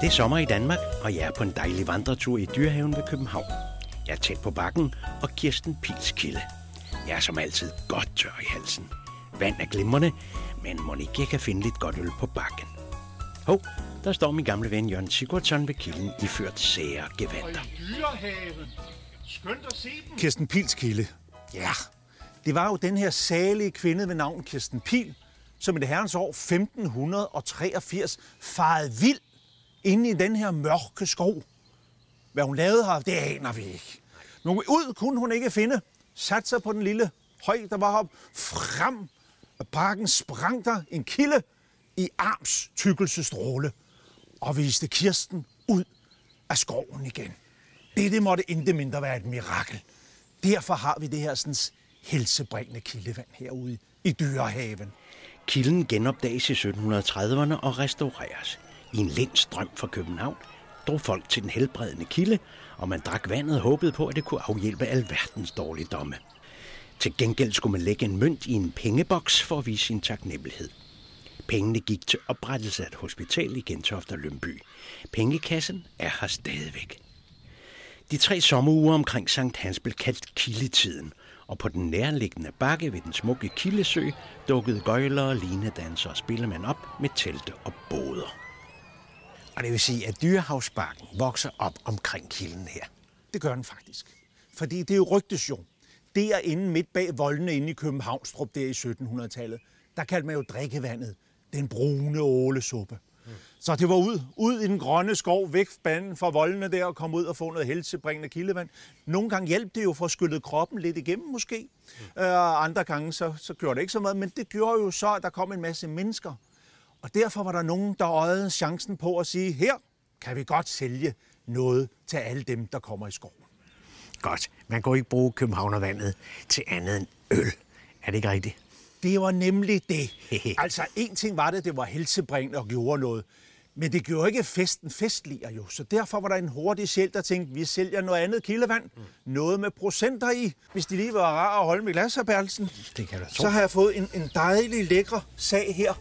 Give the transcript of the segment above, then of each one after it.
Det er sommer i Danmark, og jeg er på en dejlig vandretur i Dyrehaven ved København. Jeg er tæt på bakken og Kirsten Pils kilde. Jeg er som altid godt tør i halsen. Vand er glimrende, men må ikke jeg kan finde lidt godt øl på bakken. Hov, der står min gamle ven Jørgen Sigurdsson ved kilden i ført sære gevanter. Dyrehaven. Skønt at se dem. Kirsten Pils kilde. Ja, det var jo den her salige kvinde ved navn Kirsten Pil, som i det herrens år 1583 farede vild inde i den her mørke skov. Hvad hun lavede her, det aner vi ikke. Men ud kunne hun ikke finde. Sat sig på den lille høj, der var op frem. Af parken sprang der en kilde i arms tykkelsestråle og viste Kirsten ud af skoven igen. Det, det måtte intet mindre være et mirakel. Derfor har vi det her sådan, helsebringende kildevand herude i Dyrehaven. Kilden genopdages i 1730'erne og restaureres. I en lind strøm fra København drog folk til den helbredende kilde, og man drak vandet og håbede på, at det kunne afhjælpe alverdens dårligdomme. Til gengæld skulle man lægge en mønt i en pengeboks for at vise sin taknemmelighed. Pengene gik til oprettelse af et hospital i Gentofte og Lønby. Pengekassen er her stadigvæk. De tre sommeruger omkring Sankt Hans blev kaldt kildetiden, og på den nærliggende bakke ved den smukke kildesø dukkede gøjlere, linedansere og spillemænd op med telte og båder. Og det vil sige, at dyrehavsbakken vokser op omkring kilden her. Det gør den faktisk. Fordi det er jo rygtes jo. Det er inde midt bag voldene inde i Københavnstrup der i 1700-tallet. Der kaldte man jo drikkevandet den brune ålesuppe. Mm. Så det var ud, ud i den grønne skov, væk banden fra voldene der, og komme ud og få noget helsebringende kildevand. Nogle gange hjalp det jo for at skylle kroppen lidt igennem måske. Mm. Øh, andre gange så, så gjorde det ikke så meget, men det gjorde jo så, at der kom en masse mennesker. Og derfor var der nogen, der øjede chancen på at sige, her kan vi godt sælge noget til alle dem, der kommer i skoven. Godt. Man kan ikke bruge Københavnervandet til andet end øl. Er det ikke rigtigt? Det var nemlig det. altså, en ting var det, det var helsebringende og gjorde noget. Men det gjorde ikke festen festligere jo, så derfor var der en hurtig sjæl, der tænkte, vi sælger noget andet kildevand. Mm. Noget med procenter i, hvis de lige var rar at holde med glas. Det kan tro. Så har jeg fået en, en dejlig, lækre sag her.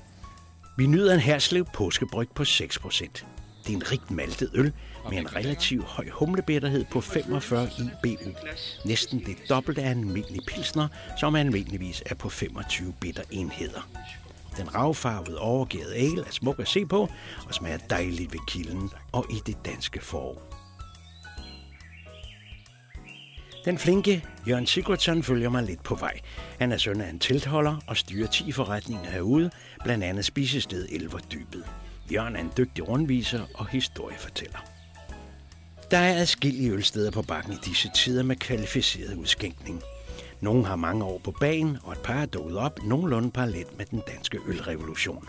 Vi nyder en herslev påskebryg på 6%. Det er en rigt maltet øl med en relativt høj humlebitterhed på 45 IBU. Næsten det dobbelte af en almindelig pilsner, som almindeligvis er på 25 bitter enheder. Den ravfarvede overgærede ale er smuk at se på og smager dejligt ved kilden og i det danske forår. Den flinke Jørgen Sigurdsson følger mig lidt på vej. Han er søn af en tiltholder og styrer 10 forretninger herude, blandt andet spisested Elverdybet. Jørgen er en dygtig rundviser og historiefortæller. Der er adskillige ølsteder på bakken i disse tider med kvalificeret udskænkning. Nogle har mange år på banen, og et par er dukket op nogenlunde parallelt med den danske ølrevolution.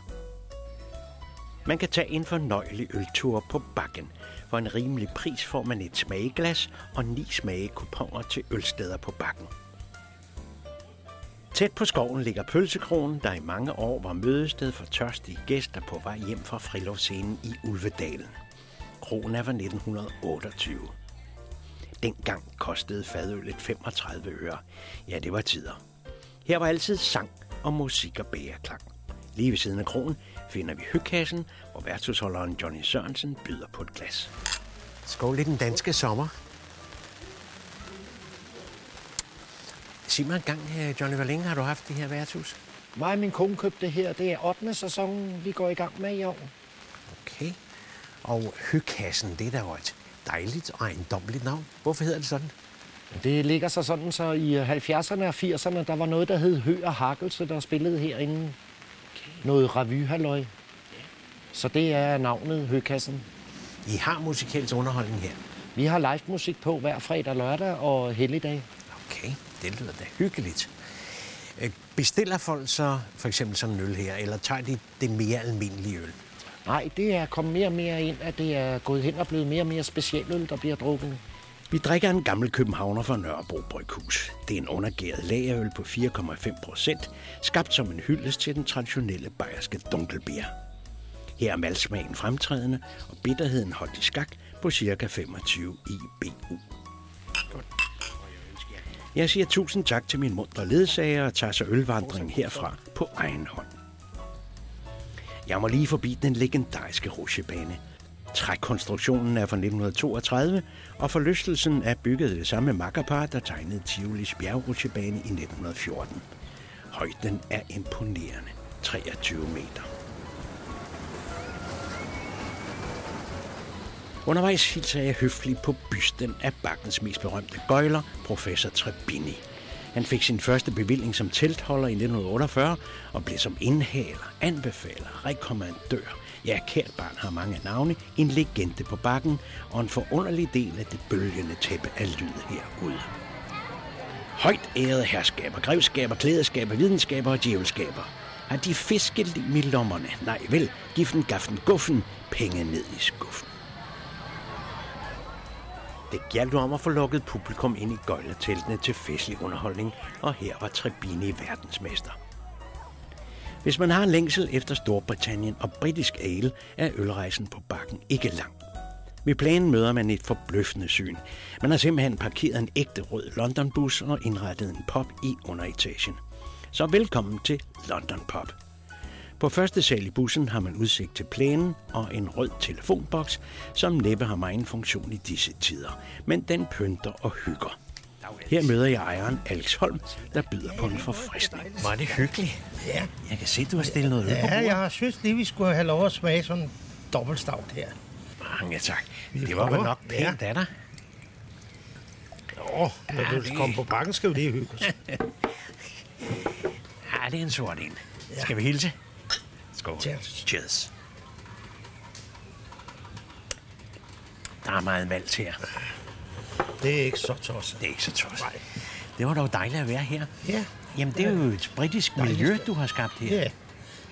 Man kan tage en fornøjelig øltur på bakken. For en rimelig pris får man et smageglas og ni smagekuponer til ølsteder på bakken. Tæt på skoven ligger Pølsekronen, der i mange år var mødested for tørstige gæster på vej hjem fra friluftsscenen i Ulvedalen. Kronen er fra 1928. Dengang kostede fadøllet 35 øre. Ja, det var tider. Her var altid sang og musik og bæreklang. Lige ved siden af kronen finder vi hygkassen, hvor værtshusholderen Johnny Sørensen byder på et glas. Skål i den danske sommer. Sig mig en gang, øh, Johnny, hvor længe har du haft det her værtshus? Mig og min kone købte det her. Det er 8. sæson, vi går i gang med i år. Okay. Og hygkassen, det er da jo et dejligt og ejendommeligt navn. Hvorfor hedder det sådan? Det ligger så sådan, så i 70'erne og 80'erne, der var noget, der hed Hø og Hakkelse, der spillede herinde. Noget revyhalløj. Så det er navnet Høkassen. I har musikalsk underholdning her. Vi har live musik på hver fredag, lørdag og helligdag. Okay, det lyder da hyggeligt. Øh, Bestiller folk så for eksempel sådan en øl her, eller tager de det mere almindelige øl? Nej, det er kommet mere og mere ind, at det er gået hen og blevet mere og mere specialøl, der bliver drukket. Vi drikker en gammel københavner fra Nørrebro Bryghus. Det er en undergæret lagerøl på 4,5 procent, skabt som en hyldest til den traditionelle bayerske dunkelbier. Her er malsmagen fremtrædende, og bitterheden holdt i skak på ca. 25 IBU. Jeg siger tusind tak til min mundre ledsager og tager så ølvandringen herfra på egen hånd. Jeg må lige forbi den legendariske rusjebane. Trækonstruktionen er fra 1932, og forlystelsen er bygget det samme makkerpar, der tegnede Tivolis bjergrutsjebane i 1914. Højden er imponerende. 23 meter. Undervejs hilser jeg høfligt på bysten af bakkens mest berømte gøjler, professor Trebini. Han fik sin første bevilling som teltholder i 1948 og blev som indhaler, anbefaler, rekommandør. Ja, kært barn har mange navne, en legende på bakken og en forunderlig del af det bølgende tæppe af lyd herude. Højt ærede herskaber, grevskaber, klædeskaber, videnskaber og djævelskaber. Har de fisket i lommerne? Nej vel, giften, gaften, guffen, penge ned i skuffen. Det galt om at få lukket publikum ind i gøjlerteltene til festlig underholdning, og her var Trebini verdensmester. Hvis man har en længsel efter Storbritannien og britisk ale, er ølrejsen på bakken ikke lang. Ved planen møder man et forbløffende syn. Man har simpelthen parkeret en ægte rød London-bus og indrettet en pop i underetagen. Så velkommen til London Pop. På første sal i bussen har man udsigt til plænen og en rød telefonboks, som næppe har meget funktion i disse tider. Men den pynter og hygger. Her møder jeg ejeren Alex Holm, der byder på en forfriskning. Var det hyggeligt? Ja. Jeg kan se, du har stillet noget Ja, jeg har synes lige, vi skulle have lov at smage sådan en dobbeltstavt her. Mange tak. Det var vel nok pænt af dig. Åh, når Ja, du det- kommer på bakken, skal vi lige hygge os. Ja, det er en sort en. Skal vi hilse? Skål. Cheers. Cheers. Der er meget malt her. Det er ikke så tosset. Det er ikke så tosset. Det var dog dejligt at være her. Ja. Jamen, det er jo et britisk Dejligt miljø, du har skabt her. Ja,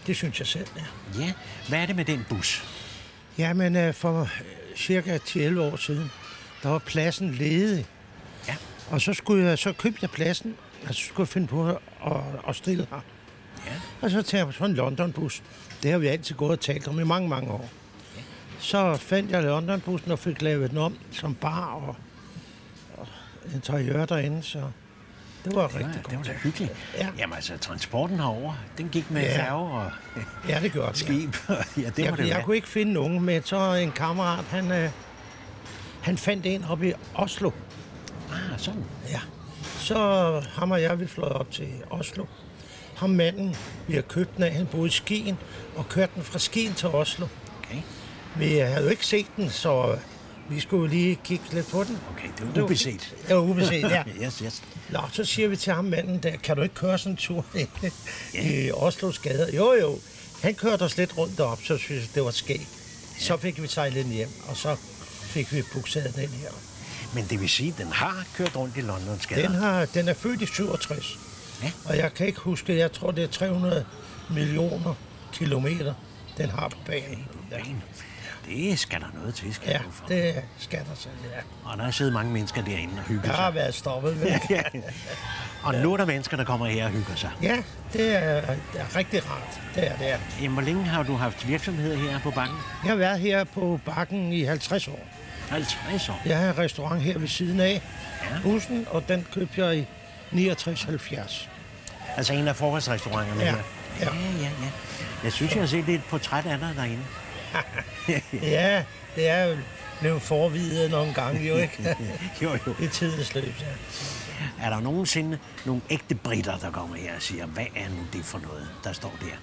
det synes jeg selv, ja. Ja. Hvad er det med den bus? Jamen, øh, for øh, cirka 10-11 år siden, der var pladsen ledig. Ja. Og så, skulle jeg, så købte jeg pladsen, og så skulle jeg finde på at, at, at stille her. Ja. Og så tager jeg på sådan en London-bus. Det har vi altid gået og talt om i mange, mange år. Så fandt jeg London-bussen og fik lavet den om som bar og, og interiør derinde, så det var Det var, rigtig godt. det var da hyggeligt. Ja. Jamen altså, transporten herover, den gik med Ja. færge og Ja, det gjorde. Ja. skib. ja, det må jeg, det jeg være. kunne ikke finde nogen, men så en kammerat, han, øh, han fandt en oppe i Oslo. Ah, sådan. Ja. Så ham og jeg, vi fløj op til Oslo. Ham manden, vi har købt den af, han boede i Skien, og kørte den fra Skien til Oslo. Okay. Vi havde jo ikke set den, så vi skulle lige kigge lidt på den. Okay, det var ubeset. Det var ubeset, ja. yes, yes. Nå, så siger vi til ham manden der, kan du ikke køre sådan en tur i Oslos gader? Jo, jo. Han kørte os lidt rundt derop, så synes jeg, det var skægt. Så fik vi sejlet den hjem, og så fik vi bukseret den her. Men det vil sige, at den har kørt rundt i Londons gader. Den, har, den er født i 67. Ja. Og jeg kan ikke huske, jeg tror, det er 300 millioner kilometer, den har på banen. Ja, Det skal der noget til, skal ja for. det skal der så, ja. Og der har siddet mange mennesker derinde og hygget Jeg har sig. været stoppet det. Ja. Og nu er der mennesker, der kommer her og hygger sig. Ja, det er, det er rigtig rart. Det er det. Er. Jamen, hvor længe har du haft virksomhed her på banken? Jeg har været her på bakken i 50 år. 50 år. Jeg har en restaurant her ved siden af Ja. bussen, og den købte jeg i 69-70. Altså en af forholdsrestauranterne Ja, her. ja. ja, ja, ja. Jeg synes, jeg har set et portræt af dig derinde. Ja, det er jo blevet forvidet nogle gange, jo ikke? Jo, jo. I tidens løb, ja. Er der nogensinde nogle ægte britter, der kommer her og siger, hvad er nu det for noget, der står der?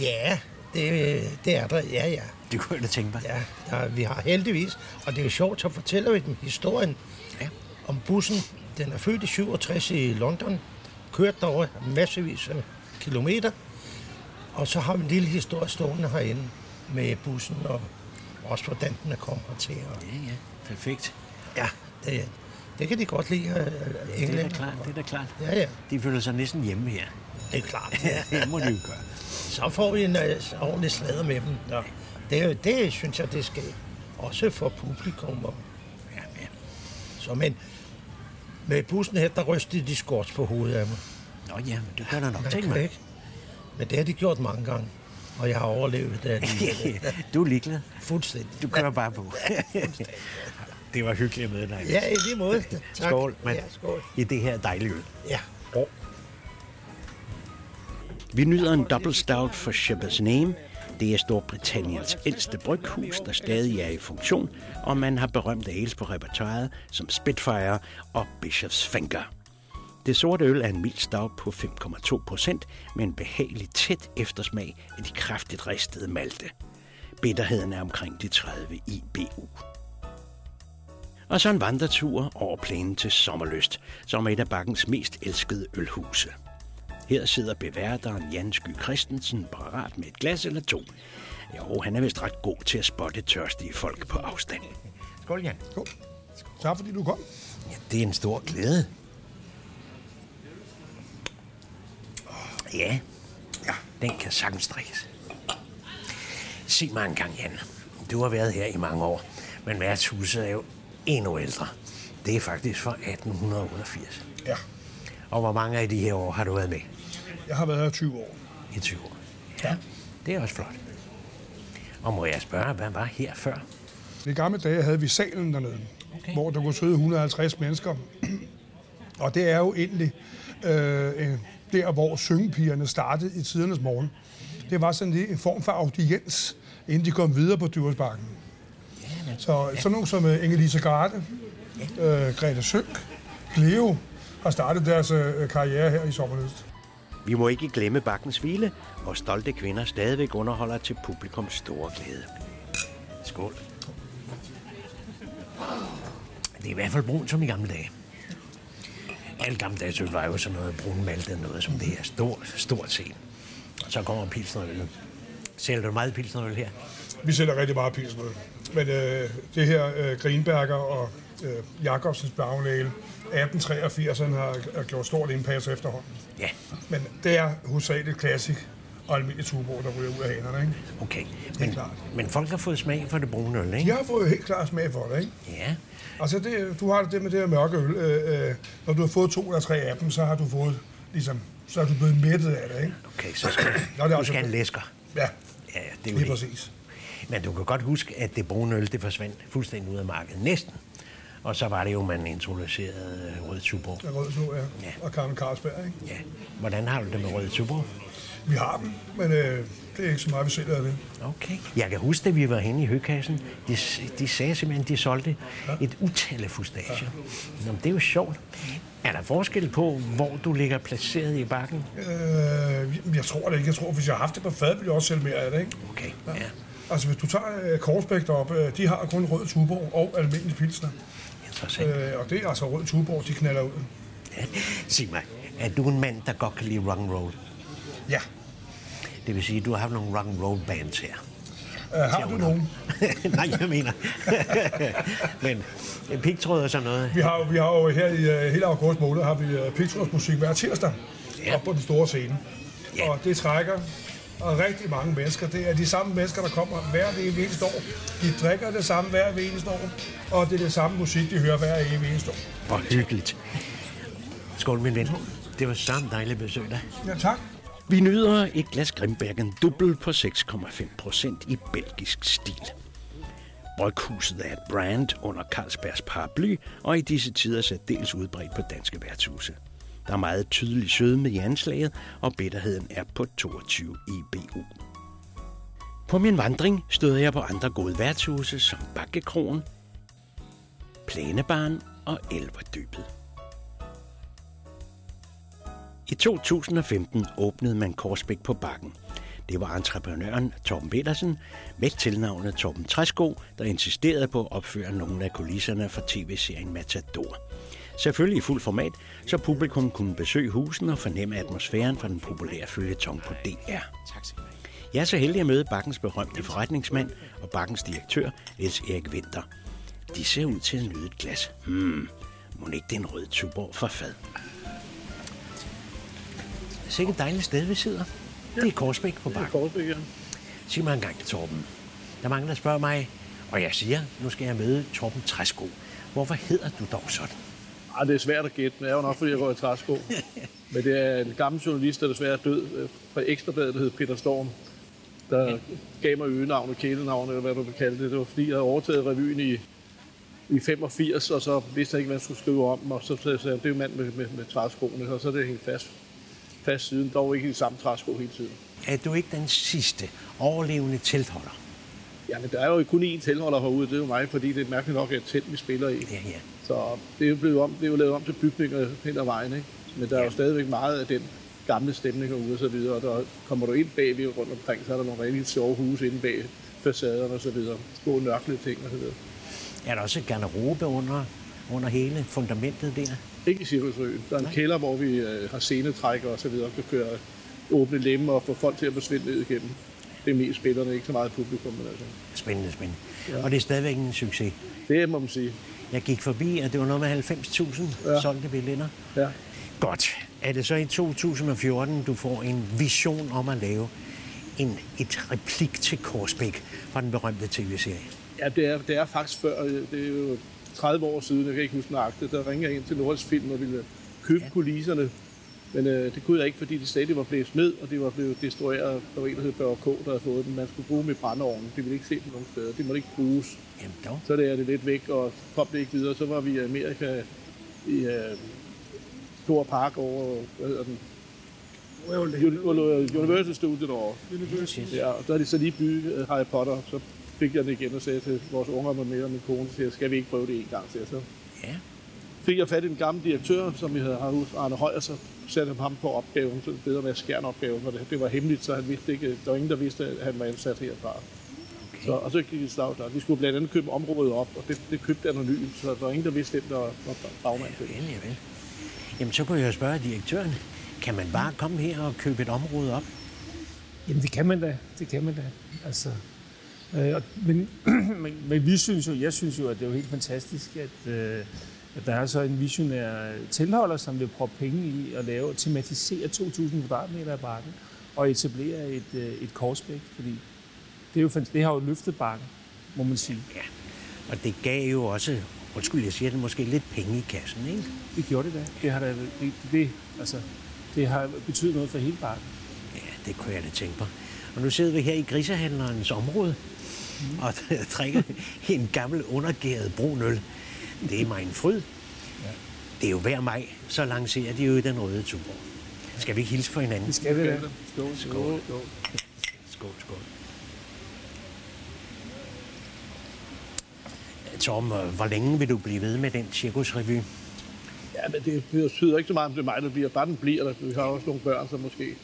Ja, det, det er der, ja, ja. Det kunne jeg da tænke mig. Ja, der, vi har heldigvis, og det er jo sjovt, så fortæller vi dem historien Ja. om bussen. Den er født i 67 i London, kørt derover massevis af kilometer, og så har vi en lille historie stående herinde med bussen, og også hvordan den er kommet hertil. Og, Ja, ja. Perfekt. ja, det, det kan de godt lide, øh, Det er da klart, det er da klart. Ja, ja, De føler sig næsten hjemme her. det er klart. det må de jo gøre. så får vi en øh, ordentlig sladder med dem. Ja. Det, det synes jeg, det skal også for publikum. Og, Ja, ja. så, men med bussen her, der rystede de skorts på hovedet af mig. Nå ja, men det gør der nok. Man Tænk kan mig. ikke. Men det har de gjort mange gange. Og jeg har overlevet det du er ligeglad. fuldstændig. Du kører bare på. det var hyggeligt med dig. Ja, i lige måde. Tak. Skål, mand. Ja, skål. I det her dejlige øl. Ja. Vi nyder en double stout for Shepherd's Name, det er Storbritanniens ældste bryghus, der stadig er i funktion, og man har berømte ales på repertoireet som Spitfire og Bishop's Finger. Det sorte øl er en mild stout på 5,2 procent med en behagelig tæt eftersmag af de kraftigt ristede malte. Bitterheden er omkring de 30 IBU. Og så en vandretur over plænen til Sommerlyst, som er et af bakkens mest elskede ølhuse. Her sidder beværteren Jan Sky Christensen parat med et glas eller to. Jo, han er vist ret god til at spotte tørstige folk på afstand. Skål, Jan. Skål. Tak fordi du kom. Ja, det er en stor glæde. Ja, ja, den kan sagtens drikkes. Sig mig en gang, Jan. Du har været her i mange år, men værtshuset er jo endnu ældre. Det er faktisk fra 1888. Ja, Og hvor mange af de her år har du været med? Jeg har været her i 20 år. I 20 år. Ja, det er også flot. Og må jeg spørge, hvad var her før? I gamle dage havde vi salen dernede, okay. hvor der kunne sidde 150 mennesker. Og det er jo egentlig øh, øh, der, hvor syngepigerne startede i tidernes morgen. Det var sådan en form for audiens, inden de kom videre på Dyrsbakken. Så sådan nogle som øh, Inge-Lise Garde, øh, Grete Sønk, Cleo har startet deres øh, karriere her i Sommerlyst. Vi må ikke glemme bakkens hvile, hvor stolte kvinder stadigvæk underholder til publikums store glæde. Skål. Det er i hvert fald brun som i gamle dage. Alle gamle dages øl var jo sådan noget brun malte, noget som det her. Stort, stort set. Og så kommer pilsnerøllen. Sælger du meget pilsnerøl her? Vi sælger rigtig meget pilsnød. Men øh, det her øh, Greenberger og øh, Jacobsens Brown Ale 1883'erne har, har gjort stort indpas efterhånden. Ja, Men det er hovedsageligt klassik og almindelig tuborg, der ryger ud af hanerne. Ikke? okay. er Men, klart. men folk har fået smag for det brune øl, De ikke? har fået helt klart smag for det. Ikke? Ja. Altså det, du har det med det her mørke øl. Øh, øh, når du har fået to eller tre af dem, så har du fået ligesom, så er du blevet mættet af det. Ikke? Okay, så skal Nå, det er du også- skal en læsker. Ja, Ja, ja, det er jo lige det. præcis. Men du kan godt huske, at det brune øl, det forsvandt fuldstændig ud af markedet. Næsten. Og så var det jo, man introducerede øh, rød tuborg. Er rød så, ja. Ja. Og Carmen Carlsberg. Ikke? Ja. Hvordan har du det med rød tuborg? Vi har dem, men øh, det er ikke så meget, vi sælger af det. Okay. Jeg kan huske, da vi var henne i høkassen, de, de sagde simpelthen, at de solgte et utal af fustager. Nå, det er jo sjovt. Er der forskel på, hvor du ligger placeret i bakken? Øh, jeg tror det ikke. Jeg tror, hvis jeg har haft det på fad, vil jeg også sælge mere af det. Ikke? Okay, ja. Altså, hvis du tager øh, Korsbæk deroppe, øh, de har kun rød tuborg og almindelig pilsner. Interessant. Øh, og det er altså rød tuborg, de knaller ud. Ja. Sig mig, er du en mand, der godt kan lide rock and roll? Ja. Det vil sige, at du har haft nogle rock and roll bands her. Øh, har du nogen? Nej, jeg mener. Men en pigtråd og sådan noget. Vi har, jo- vi har jo her i uh, hele august måned, har vi uh, Pictures musik hver tirsdag Ja. op på den store scene. Ja. Og det trækker og rigtig mange mennesker. Det er de samme mennesker, der kommer hver det eneste år. De drikker det samme hver eneste år, og det er det samme musik, de hører hver eneste år. Hvor hyggeligt. Skål, min ven. Det var samme dejligt besøg dig. Ja, tak. Vi nyder et glas Grimbergen dubbel på 6,5 procent i belgisk stil. Bryghuset er et brand under Carlsbergs paraply, og i disse tider særdeles udbredt på danske værtshuse. Der er meget tydelig sødme i anslaget, og bitterheden er på 22 IBU. På min vandring støder jeg på andre gode værtshuse som Bakkekrogen, Plænebaren og Elverdybet. I 2015 åbnede man Korsbæk på Bakken. Det var entreprenøren Torben Petersen med tilnavnet Torben Træsko, der insisterede på at opføre nogle af kulisserne for tv-serien Matador. Selvfølgelig i fuld format, så publikum kunne besøge husen og fornemme atmosfæren fra den populære følgetong på DR. Jeg er så heldig at møde Bakkens berømte forretningsmand og Bakkens direktør, Niels Erik Winter. De ser ud til at nyde et glas. Hmm, må ikke det er en rød tuborg for fad? Sikke et dejligt sted, vi sidder. Det er Korsbæk på Bakken. Korsbæk, ja. Sig mig engang, Torben. Der er mange, der spørger mig, og jeg siger, nu skal jeg møde Torben Træsko. Hvorfor hedder du dog sådan? Ej, det er svært at gætte, men det er jo nok, fordi jeg går i træsko. men det er en gammel journalist, der desværre er død, øh, fra Ekstrabladet, der hed Peter Storm, der gav mig øgenavnet, kælenavnet, eller hvad du vil kalde det. Det var fordi, jeg havde overtaget revyen i, i 85, og så vidste jeg ikke, hvad jeg skulle skrive om, og så sagde jeg, det er jo mand med, med, med træskoene, og så er det hængt fast, fast siden, dog ikke i de samme træsko hele tiden. Er du ikke den sidste overlevende teltholder? Ja, men der er jo kun én teltholder herude, det er jo mig, fordi det er mærkeligt nok et telt, vi spiller i. Ja, ja. Så det er jo, blevet om, det er jo lavet om til bygninger hen ad vejen, ikke? Men der er jo stadigvæk meget af den gamle stemning herude og så videre, og der kommer du ind bagved rundt omkring, så er der nogle rigtig sjove huse inde bag facaderne og så videre. Små nørklede ting og så videre. Er der også garderobe under, under hele fundamentet der? Ikke i Cirkusøen. Der er en Nej. kælder, hvor vi øh, har scenetrækker og så videre, kan køre åbne lemmer og få folk til at forsvinde ned igennem. Det er mest spillerne, ikke så meget publikum. Men altså. Spændende, spændende. Ja. Og det er stadigvæk en succes. Det må man sige. Jeg gik forbi, og det var noget med 90.000 ja. solgte billetter. Ja. Godt. Er det så i 2014, du får en vision om at lave en, et replik til Korsbæk fra den berømte tv-serie? Ja, det er, det er faktisk før. Det er jo 30 år siden, jeg kan ikke huske nøjagtigt. Der ringer jeg ind til Nordisk Film og ville købe ja. kulisserne. Men øh, det kunne jeg ikke, fordi de stadig var blevet ned, og det var blevet destrueret. Der var en, der hed Børge K., der havde fået dem. Man skulle bruge dem i brændeovnen. De ville ikke se dem nogen steder. De måtte ikke bruges. Jamen dog. Så det er det lidt væk, og kom det ikke videre. Så var vi i Amerika i øh, Stor Park over, hvad hedder den? Universal Studio derovre. Ja, og der er de så lige bygget uh, Harry Potter, så fik jeg den igen og sagde til vores unger med mere og min kone, siger, skal vi ikke prøve det en gang til? Så Ja. fik jeg fat i den gamle direktør, som vi havde hos Arne Højer, så satte jeg ham på opgaven, så det bedre med at skærne opgaven, for det, det var hemmeligt, så han vidste ikke, der var ingen, der vidste, at han var ansat herfra. Okay. Så, og så gik det slag der. Vi skulle blandt andet købe området op, og det, det købte anonymt, så der var ingen, der vidste, hvem der var bagmand det. Vel, ja, vel. Jamen, så kunne jeg spørge direktøren. Kan man bare komme her og købe et område op? Jamen, det kan man da. Det kan man da. Altså, øh, men, men, men vi synes jo, jeg synes jo, at det er jo helt fantastisk, at, øh, at der er så en visionær tilholder, som vil proppe penge i at lave og tematisere 2.000 kvadratmeter af bakken og etablere et, øh, et korsbæk, fordi det, er jo, det har jo løftet bakken, må man sige. Ja. Og det gav jo også, undskyld, jeg siger det, måske lidt penge i kassen, ikke? Det gjorde det da. Det har, da, det, det, altså, det har betydet noget for hele bakken. Ja, det kunne jeg da tænke på. Og nu sidder vi her i grisehandlerens område Mm. og drikker en gammel undergæret brun øl. Det er mig en fryd. Det er jo hver maj, så lancerer de jo den røde tuborg. Skal vi ikke hilse på hinanden? Det skal vi da. Skål, Skål. Skål, skål. Tom, øh, hvor længe vil du blive ved med den cirkusrevy? Ja, men det betyder ikke så meget, om det er mig, der bliver. Bare den bliver der. Vi har også nogle børn, som måske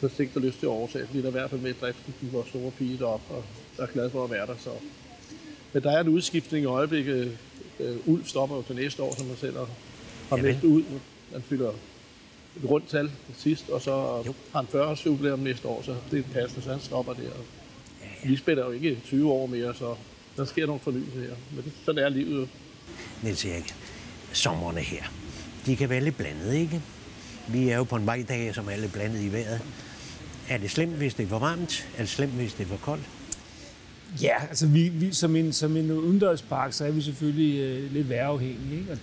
på sigt har lyst til at overtage. Vi er der i hvert fald med i driften, med vores store pige deroppe, og der er glad for at være der. Så. Men der er en udskiftning i øjeblikket. Øh, Ulf stopper jo til næste år, som man selv har, meldt ud. Han fylder et rundt tal sidst, og så Jo. har han 40 års jubilæum næste år, så det er passende, så han stopper der. Vi spiller jo ikke 20 år mere, så der sker nogle fornyelser her. Men det, sådan er livet jo. Niels Erik, sommerne her, de kan være lidt blandet, ikke? Vi er jo på en majdag, som er lidt blandet i vejret. Er det slemt, hvis det er for varmt? Er det slemt, hvis det er for koldt? Ja, altså vi, vi som, en, som en udendørspark, så er vi selvfølgelig øh, lidt vejrafhængige. Ikke? Og,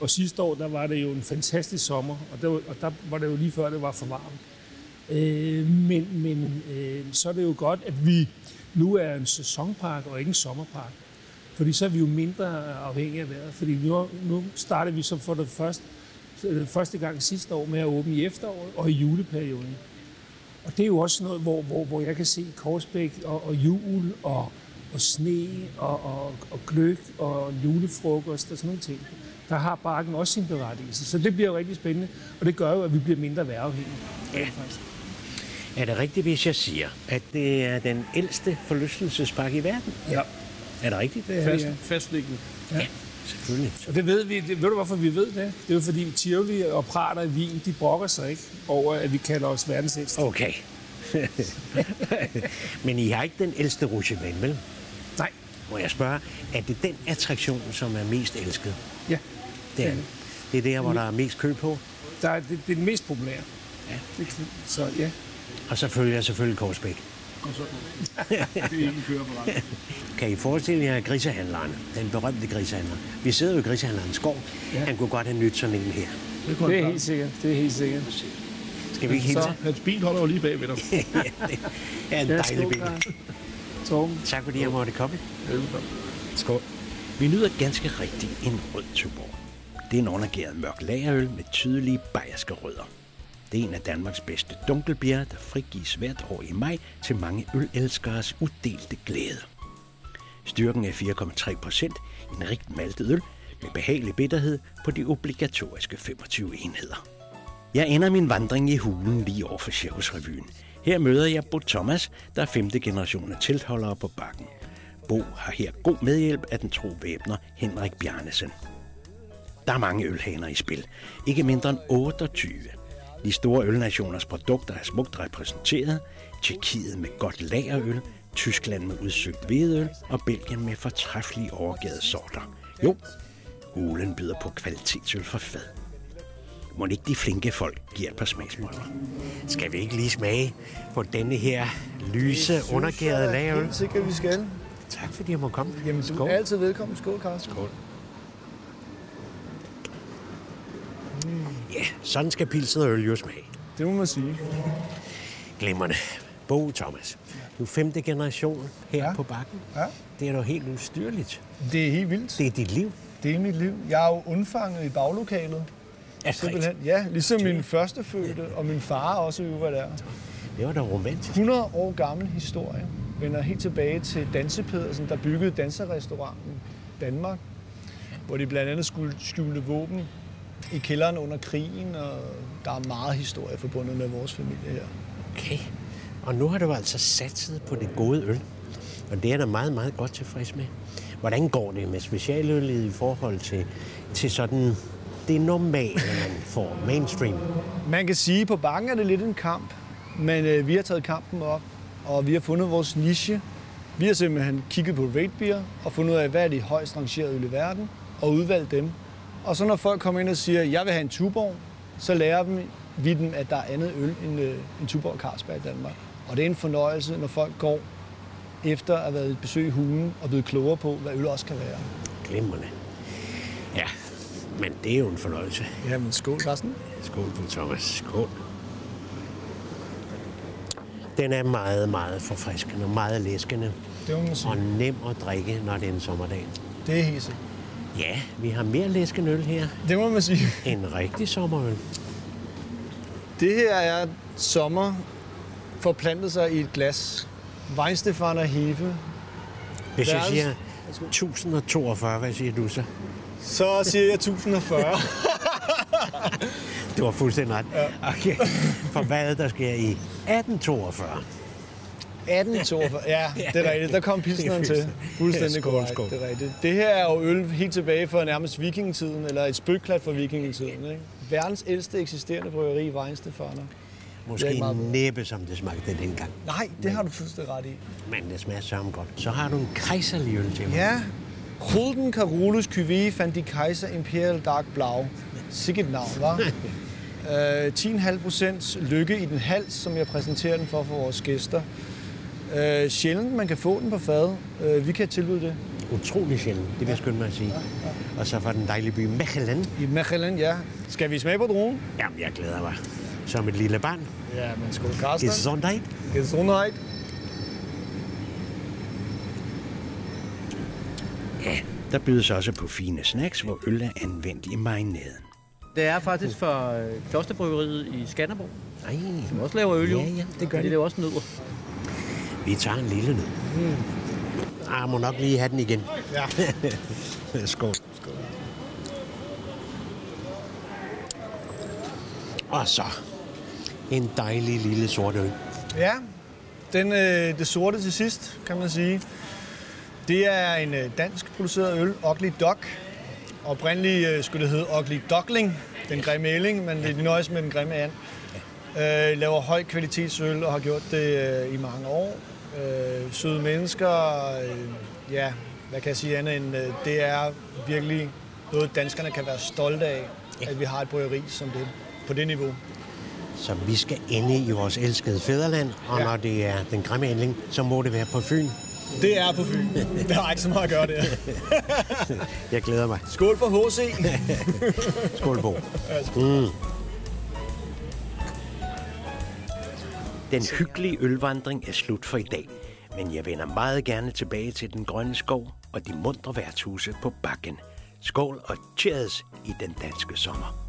og sidste år, der var det jo en fantastisk sommer, og der, og der var det jo lige før, det var for varmt. Øh, men men øh, så er det jo godt, at vi nu er en sæsonpark og ikke en sommerpark. Fordi så er vi jo mindre afhængige af vejret. Fordi nu, nu starter vi så for det første, øh, første gang sidste år med at åbne i efteråret og i juleperioden. Og det er jo også noget, hvor, hvor, hvor jeg kan se Korsbæk og, og jul og, og sne og, og, og gløk og julefrokost og sådan nogle ting. Der har parken også sin berettigelse. Så det bliver jo rigtig spændende, og det gør jo, at vi bliver mindre vejrafhængige. Ja. Er det rigtigt, hvis jeg siger, at det er den ældste forlystelsespark i verden? ja. Er det rigtigt? Det er, Fast, ja. fastliggende. Selvfølgelig. Og det ved vi. Det, ved du, hvorfor vi ved det? Det er jo fordi Tivoli og Prater i Wien, de brokker sig ikke over, at vi kalder os verdens ældste. Okay. Men I har ikke den ældste Rougeven, vel? Nej. Må jeg spørge, er det den attraktion, som er mest elsket? Ja. Det er, det er der, hvor der er mest kø på. Der er, det, det er den mest populære. Ja. Det, så ja. Og så følger selvfølgelig Korsbæk. Og så, det er ikke en køreapparat. Kan I forestille jer grisehandleren, den berømte grisehandler? Vi sidder jo i grisehandlerens skov. Ja. Han kunne godt have nyt sådan en her. Det, Det er helt sikkert. Det er helt sikkert. Skal vi ikke hilse? Så- Hans bil holder jo lige bag ved dig. ja, det er en dejlig bil. Torben. Tak fordi jeg måtte komme. Velkommen. Skål. Vi nyder ganske rigtigt en rød Tuborg. Det er en undergæret mørk lagerøl med tydelige bayerske rødder. Det er en af Danmarks bedste dunkelbjerge, der frigives hvert år i maj til mange ølelskeres uddelte glæde. Styrken er 4,3 procent, en rigt maltet øl med behagelig bitterhed på de obligatoriske 25 enheder. Jeg ender min vandring i hulen lige over for Cirkusrevyen. Her møder jeg Bo Thomas, der er femte generation af teltholdere på bakken. Bo har her god medhjælp af den tro væbner Henrik Bjarnesen. Der er mange ølhaner i spil. Ikke mindre end 28. De store ølnationers produkter er smukt repræsenteret. Tjekkiet med godt lagerøl, Tyskland med udsøgt hvedøl og Belgien med fortræffelige overgade sorter. Jo, hulen byder på kvalitetsøl for fad. Må ikke de flinke folk giver et par smagsmåler? Skal vi ikke lige smage på denne her lyse, undergærede lagerøl? Helt sikkert, vi skal. Tak fordi jeg må komme. Jamen, du er altid velkommen. Skål, Carsten. Skål. Ja, sådan skal pilsen og øl jo smage. Det må man sige. Glimrende. Bo Thomas, du er femte generation her ja. Ja. på bakken. Ja. Det er da helt ustyrligt. Det er helt vildt. Det er dit liv. Det er mit liv. Jeg er jo undfanget i baglokalet. Er det Simpelthen. rigtigt? Ja, ligesom min første fødte, og min far også jo var der. Det var da romantisk. 100 år gammel historie. Vender helt tilbage til Danse Pedersen, der byggede danserestauranten Danmark, hvor de blandt andet skulle skjule våben i kælderen under krigen, og der er meget historie forbundet med vores familie her. Okay. Og nu har du altså satset på det gode øl. Og det er der meget, meget godt tilfreds med. Hvordan går det med specialøllet i forhold til, til sådan det normale, man får mainstream? Man kan sige, at på bakken er det lidt en kamp, men øh, vi har taget kampen op, og vi har fundet vores niche. Vi har simpelthen kigget på rate beer og fundet ud af, hvad er de højst rangerede øl i verden, og udvalgt dem. Og så når folk kommer ind og siger, jeg vil have en Tuborg, så lærer dem, vi dem, at der er andet øl end øh, en Tuborg Carlsberg i Danmark. Og det er en fornøjelse, når folk går efter at have været et besøg i hulen og blevet klogere på, hvad øl også kan være. Glimrende. Ja, men det er jo en fornøjelse. Jamen, skål, Carsten. Skål på Thomas. Skål. Den er meget, meget forfriskende, meget læskende Det må man sige. og nem at drikke, når det er en sommerdag. Det er helt. Ja, vi har mere læsken øl her. Det må man sige. En rigtig sommerøl. Det her er sommer forplantet sig i et glas. Weinstefan og Hefe. Hvis jeg siger 1042, hvad siger du så? Så siger jeg 1040. Du har fuldstændig ret. Ja. Okay. For hvad der sker i 1842? 1842. Ja, det er rigtigt. Der kom pilsneren er til. Fuldstændig korrekt. skål. Det er rigtigt. Det her er jo øl helt tilbage fra nærmest vikingetiden, eller et spytklat fra vikingetiden. Ikke? Verdens ældste eksisterende bryggeri, Weinstefaner. Måske næppe, som det smagte dengang. Nej, det har du fuldstændig ret i. Men det smager sørme godt. Så har du en kejserlig øl til mig. Ja. Holden Carolus Cuvée van die Kaiser Imperial Dark Blau. Sikkert navn, var. Øh, 10,5 procent lykke i den hals, som jeg præsenterer den for for vores gæster. Øh, sjældent man kan få den på fad. Øh, vi kan tilbyde det. Utrolig sjældent, det vil jeg skynde mig at sige. Og så fra den dejlige by Mechelen. I Mechelen, ja. Skal vi smage på druen? Jamen, jeg glæder mig. Som et lille barn. Ja, men skål, Karsten. Gesundheit. Gesundheit. Ja, der bydes også på fine snacks, hvor øl er anvendt i marinaden. Det er faktisk for øh, Klosterbryggeriet i Skanderborg, Ej, som også laver øl jo. Ja, ja, det gør de. de. laver også nødder. Vi tager en lille nød. Mm. Ah, må nok lige have den igen. Ja. Skål. Og så en dejlig lille sort øl. Ja, den, øh, det sorte til sidst, kan man sige. Det er en øh, dansk produceret øl, Ugly Duck. Oprindeligt øh, skulle det hedde Ugly Duckling, den grimme ælling, men de nøjes med den grimme and. Øh, laver høj kvalitetsøl og har gjort det øh, i mange år. Øh, søde mennesker, øh, ja, hvad kan jeg sige andet end, øh, det er virkelig noget, danskerne kan være stolte af, at vi har et bryggeri som det på det niveau. Så vi skal ende i vores elskede fædreland, og Ja. når det er den grimme endling, så må det være på Fyn. Det er på Fyn. Det har ikke så meget at gøre det. Jeg glæder mig. Skål for HC. Skål, Bo. Mm. Den hyggelige ølvandring er slut for i dag, men jeg vender meget gerne tilbage til den grønne skov og de mundre værtshuse på bakken. Skål og cheers i den danske sommer.